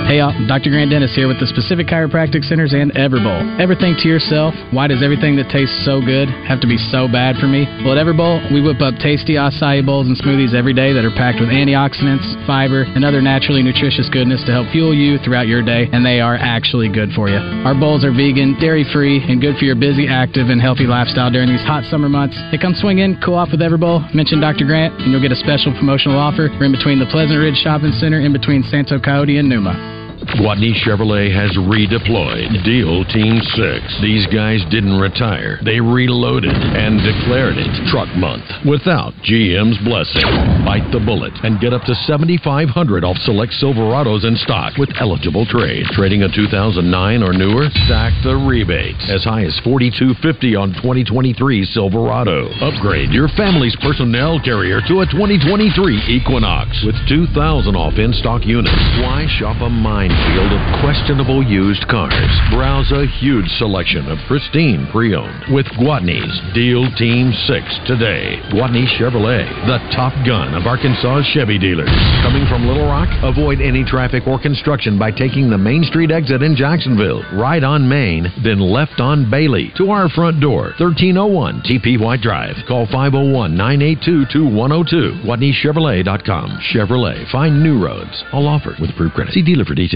Hey, y'all. Dr. Grant Dennis here with the Specific Chiropractic Centers and Everbowl. Ever think to yourself, why does everything that tastes so good have to be so bad for me? Well, at Everbowl, we whip up tasty acai bowls and smoothies every day that are packed with antioxidants, fiber, and other naturally nutritious goodness to help fuel you throughout your day, and they are actually good for you. Our bowls are vegan, dairy free, and good for your busy, active, and healthy lifestyle during these hot summer months. Hey, come swing in, cool off with Everbowl, mention Dr. Grant, and you'll get a special promotional offer. We're in between the Pleasant Ridge Shopping Center, in between Santo Coyote and Numa. Gwatney Chevrolet has redeployed. Deal Team 6. These guys didn't retire. They reloaded and declared it Truck Month without GM's blessing. Bite the bullet and get up to 7500 off select Silverados in stock with eligible trade. Trading a 2009 or newer? Stack the rebates. As high as 4250 on 2023 Silverado. Upgrade your family's personnel carrier to a 2023 Equinox with 2000 off in-stock units. Why shop a minefield of questionable used cars? Browse a huge selection of pristine pre-owned with Gwatney's Deal Team 6 today. Gwatney Chevrolet, the top gun of Arkansas Chevy dealers. Coming from Little Rock, avoid any traffic or construction by taking the Main Street exit in Jacksonville. Right on Main, then left on Bailey to our front door, 1301 TP White Drive. Call 501 982 2102. GwatneyChevrolet.com. Chevrolet. Find new roads. All offered with approved credit. See dealer for details.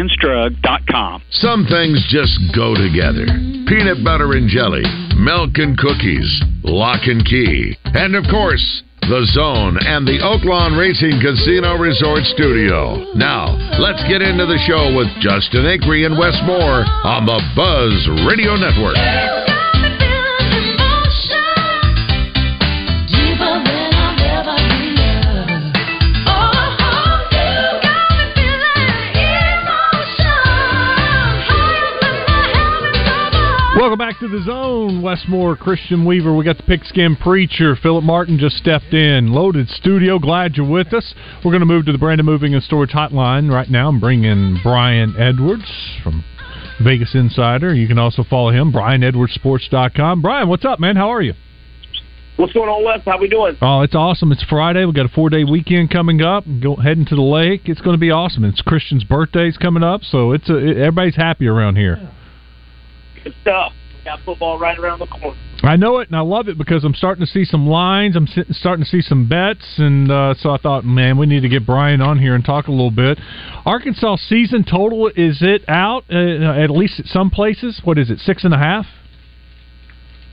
Some things just go together. Peanut butter and jelly, milk and cookies, lock and key, and of course, the Zone and the Oaklawn Racing Casino Resort Studio. Now, let's get into the show with Justin Acree and Wes Moore on the Buzz Radio Network. Back to the zone. Wes Moore, Christian Weaver. We got the pigskin preacher. Philip Martin just stepped in. Loaded studio. Glad you're with us. We're going to move to the Brandon Moving and Storage Hotline right now and bring in Brian Edwards from Vegas Insider. You can also follow him, BrianEdwardsSports.com. Brian, what's up, man? How are you? What's going on, Wes? How we doing? Oh, it's awesome. It's Friday. We've got a four day weekend coming up. Go heading to the lake. It's going to be awesome. It's Christian's birthday's coming up, so it's a, everybody's happy around here. Good stuff. Got football right around the corner. I know it, and I love it because I'm starting to see some lines. I'm starting to see some bets, and uh, so I thought, man, we need to get Brian on here and talk a little bit. Arkansas season total is it out? Uh, at least at some places. What is it? Six and a half.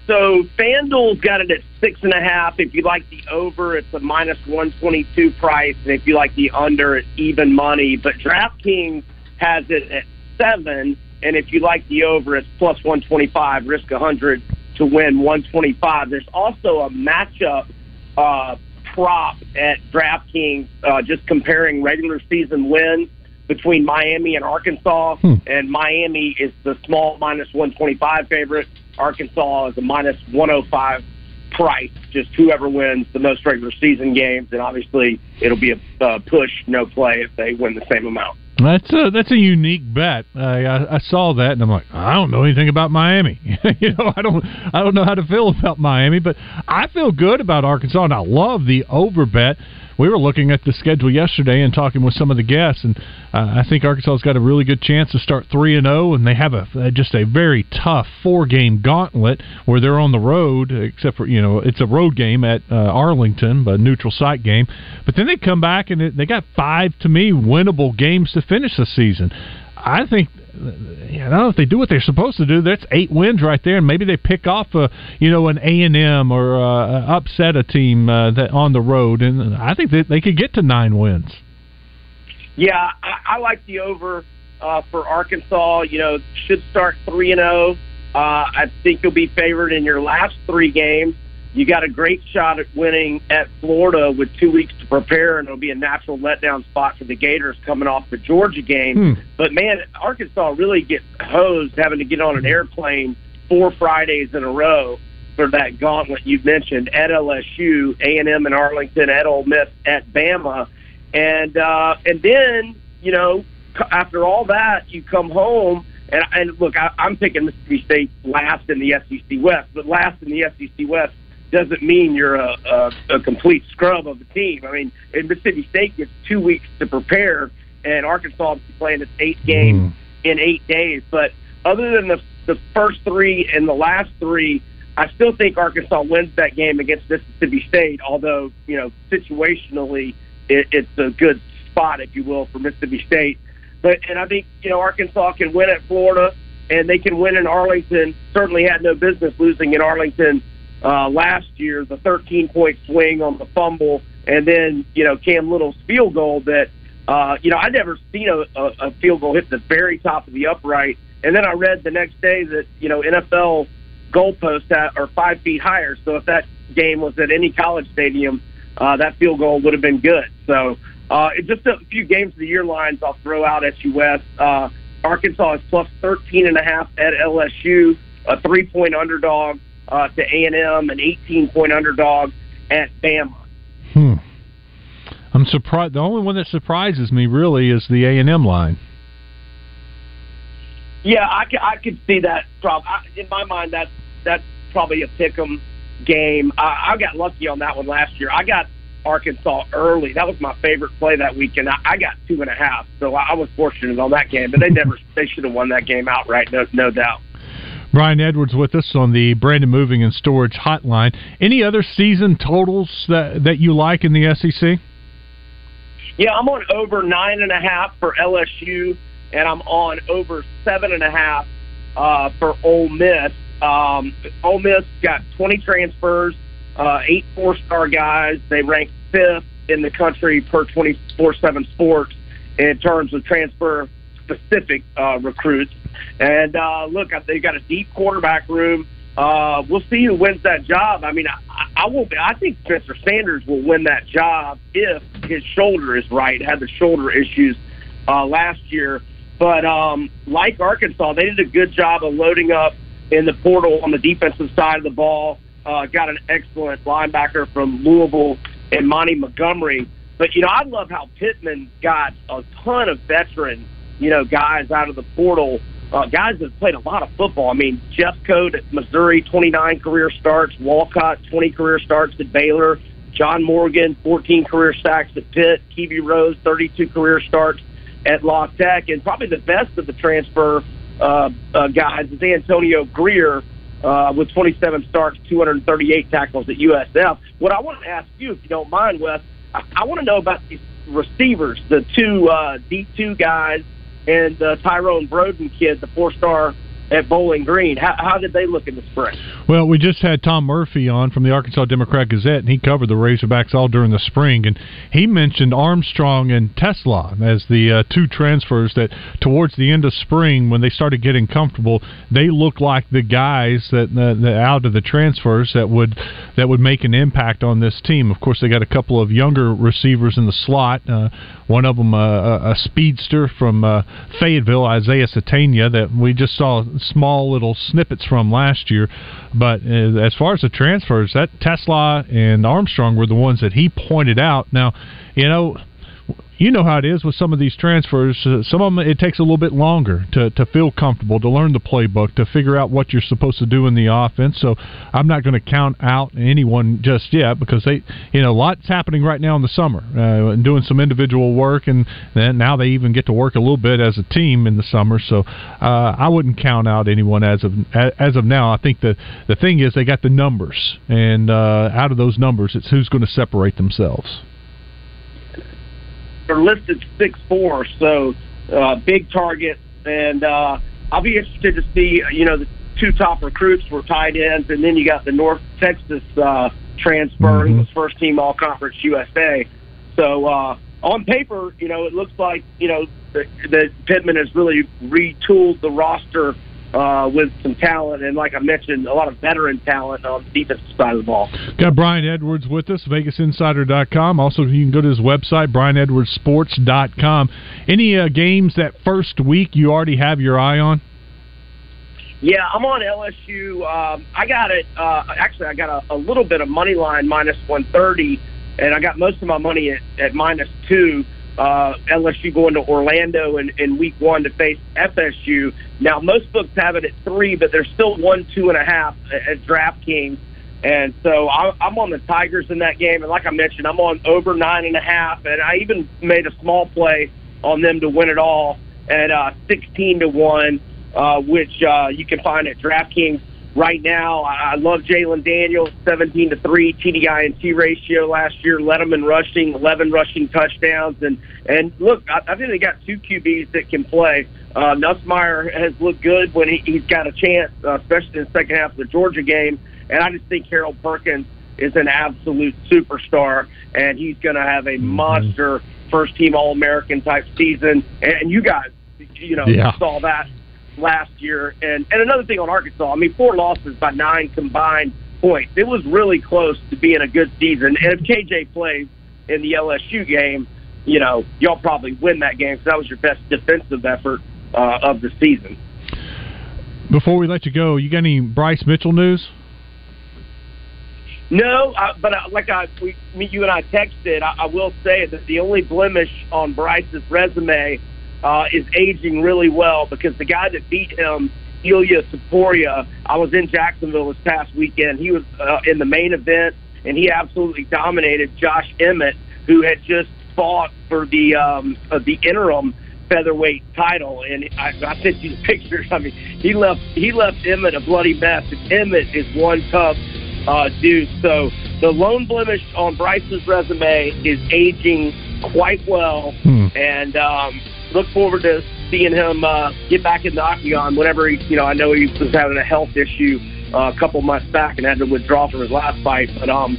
So FanDuel's got it at six and a half. If you like the over, it's a minus one twenty two price, and if you like the under, it's even money. But DraftKings has it at seven, and if you like the over, it's plus one twenty five. Risk a hundred to win one twenty five. There's also a matchup uh, prop at DraftKings, uh, just comparing regular season wins between Miami and Arkansas, and Miami is the small minus 125 favorite. Arkansas is a minus 105 price. Just whoever wins the most regular season games, and obviously it'll be a uh, push, no play if they win the same amount. That's a that's a unique bet. I, I, I saw that and I'm like, I don't know anything about Miami. you know, I don't I don't know how to feel about Miami, but I feel good about Arkansas and I love the over bet. We were looking at the schedule yesterday and talking with some of the guests, and uh, I think Arkansas's got a really good chance to start three and zero, and they have a uh, just a very tough four game gauntlet where they're on the road, except for you know it's a road game at uh, Arlington, a neutral site game. But then they come back and they got five to me winnable games to finish the season. I think you know if they do what they're supposed to do, that's eight wins right there, and maybe they pick off a you know an A and M or uh, upset a team uh, that on the road, and I think that they could get to nine wins. Yeah, I, I like the over uh, for Arkansas. You know, should start three and zero. Uh, I think you'll be favored in your last three games. You got a great shot at winning at Florida with two weeks to prepare, and it'll be a natural letdown spot for the Gators coming off the Georgia game. Hmm. But man, Arkansas really gets hosed having to get on an airplane four Fridays in a row for that gauntlet you mentioned at LSU, A and M in Arlington, at Ole Miss, at Bama, and uh, and then you know after all that you come home. And, and look, I, I'm picking Mississippi State last in the SEC West, but last in the SEC West doesn't mean you're a, a, a complete scrub of the team. I mean, and Mississippi State gets two weeks to prepare, and Arkansas is playing its eighth game hmm. in eight days. But other than the the first three and the last three, I still think Arkansas wins that game against Mississippi State. Although you know situationally, it, it's a good spot, if you will, for Mississippi State. But and I think you know Arkansas can win at Florida, and they can win in Arlington. Certainly had no business losing in Arlington uh, last year. The 13 point swing on the fumble, and then you know Cam Little's field goal that uh, you know I'd never seen a, a, a field goal hit the very top of the upright. And then I read the next day that you know NFL goalposts are five feet higher. So if that game was at any college stadium, uh, that field goal would have been good. So uh, just a few games of the year lines I'll throw out at you, Wes. Uh, Arkansas is plus 13 and a half at LSU, a three point underdog uh, to A and M, an 18 point underdog at Bama. Hmm. I'm surprised. The only one that surprises me really is the A and M line. Yeah, I could, I could see that. Prob- I, in my mind, that's that's probably a pick'em game. I, I got lucky on that one last year. I got Arkansas early. That was my favorite play that weekend. I, I got two and a half, so I, I was fortunate on that game. But they never, they should have won that game outright, no, no doubt. Brian Edwards with us on the Brandon Moving and Storage Hotline. Any other season totals that that you like in the SEC? Yeah, I'm on over nine and a half for LSU, and I'm on over seven and a half uh, for Ole Miss. Um, Ole Miss got 20 transfers, uh, eight four-star guys. They rank fifth in the country per 24/7 Sports in terms of transfer specific uh, recruits. And uh, look, they got a deep quarterback room. Uh, we'll see who wins that job. I mean, I, I won't. Be, I think Spencer Sanders will win that job if his shoulder is right. Had the shoulder issues uh, last year, but um, like Arkansas, they did a good job of loading up in the portal on the defensive side of the ball. Uh, got an excellent linebacker from Louisville and Monty Montgomery. But you know, I love how Pittman got a ton of veteran, you know, guys out of the portal uh, guys that played a lot of football. I mean, Jeff Code at Missouri, 29 career starts. Walcott, 20 career starts at Baylor. John Morgan, 14 career sacks at Pitt. Kiwi Rose, 32 career starts at La Tech. And probably the best of the transfer uh, uh, guys is Antonio Grier uh, with 27 starts, 238 tackles at USF. What I want to ask you, if you don't mind, Wes, I, I want to know about these receivers, the two uh, D2 guys and the Tyrone Broden kid, the four star at Bowling Green. How, how did they look in the spring? Well, we just had Tom Murphy on from the Arkansas Democrat Gazette, and he covered the Razorbacks all during the spring, and he mentioned Armstrong and TeSlaa as the uh, two transfers that towards the end of spring, when they started getting comfortable, they looked like the guys that, uh, that out of the transfers that would that would make an impact on this team. Of course, they got a couple of younger receivers in the slot. Uh, one of them, uh, a, a speedster from uh, Fayetteville, Isaiah Sategna, that we just saw small little snippets from last year. But uh, as far as the transfers, that TeSlaa and Armstrong were the ones that he pointed out. Now, you know, you know how it is with some of these transfers. Uh, some of them it takes a little bit longer to to feel comfortable, to learn the playbook, to figure out what you're supposed to do in the offense. So I'm not going to count out anyone just yet because they, you know, lots happening right now in the summer, uh, and doing some individual work, and then now they even get to work a little bit as a team in the summer. So uh, I wouldn't count out anyone as of as of now. I think the the thing is they got the numbers, and uh, out of those numbers, it's who's going to separate themselves they're listed six four, so uh, big target. And uh, I'll be interested to see, you know, the two top recruits were tight ends, and then you got the North Texas uh, transfer, mm-hmm. who was first team All Conference USA. So uh, on paper, you know, it looks like you know that Pittman has really retooled the roster uh, with some talent, and like I mentioned, a lot of veteran talent on the defensive side of the ball. Got Brian Edwards with us, VegasInsider.com. Also, you can go to his website, BrianEdwardsSports.com. Any uh, games that first week you already have your eye on? Yeah, I'm on LSU. Um, I got it. Uh, actually, I got a, a little bit of money line minus 130, and I got most of my money at, at minus two uh, LSU going to Orlando in, in week one to face FSU. Now, most books have it at three, but there's still one, two and a half at, DraftKings. And so I, I'm on the Tigers in that game. And like I mentioned, I'm on over nine and a half. And I even made a small play on them to win it all at uh, 16 to 1, uh, which uh, you can find at DraftKings right now. I love Jayden Daniels, 17 to 3 TDI and T ratio last year, led them in rushing, 11 rushing touchdowns. And, and look, I, I think they got two QBs that can play. Uh, Nussmeier has looked good when he, he's got a chance, uh, especially in the second half of the Georgia game. And I just think Harold Perkins is an absolute superstar, and he's going to have a mm-hmm. monster first team All American type season. And you guys, you know, yeah. saw that last year. And and another thing on Arkansas, I mean, four losses by nine combined points. It was really close to being a good season. And if KJ plays in the LSU game, you know, y'all probably win that game because that was your best defensive effort uh, of the season. Before we let you go, you got any Bryce Mitchell news? No, I, but I, like I, we, me, you and I texted. I, I will say that the only blemish on Bryce's resume uh, is aging really well because the guy that beat him, Ilia Topuria, I was in Jacksonville this past weekend. He was uh, in the main event and he absolutely dominated Josh Emmett, who had just fought for the um, uh, the interim featherweight title. And I, I sent you the pictures. I mean, he left he left Emmett a bloody mess. And Emmett is one tough uh, dude. So the lone blemish on Bryce's resume is aging quite well, hmm. and um, look forward to seeing him uh, get back in the octagon whenever he, you know, I know he was having a health issue uh, a couple months back and had to withdraw from his last fight. But um,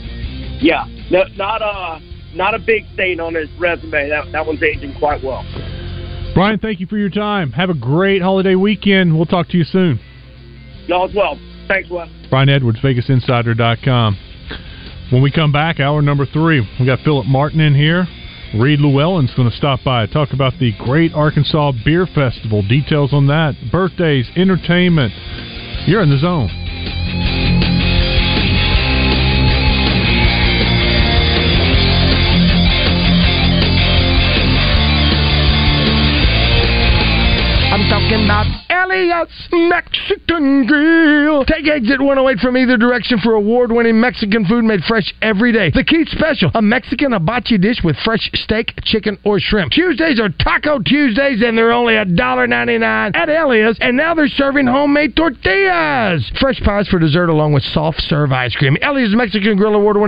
yeah, no, not a not a big stain on his resume. That that one's aging quite well. Brian, thank you for your time. Have a great holiday weekend. We'll talk to you soon. Y'all as well. Thanks, Wes. Brian Edwards, VegasInsider.com. When we come back, hour number three, we got Philip Martin in here. Reed Llewellyn's going to stop by talk about the Great Arkansas Beer Festival. Details on that, birthdays, entertainment. You're in the zone. I'm talking about Elliot's Mexican Grill. Take exit 108 from either direction for award winning Mexican food made fresh every day. The Keith Special, a Mexican hibachi dish with fresh steak, chicken, or shrimp. Tuesdays are Taco Tuesdays, and they're only $1.99 at Elia's, and now they're serving homemade tortillas. Fresh pies for dessert along with soft serve ice cream. Elia's Mexican Grill award winning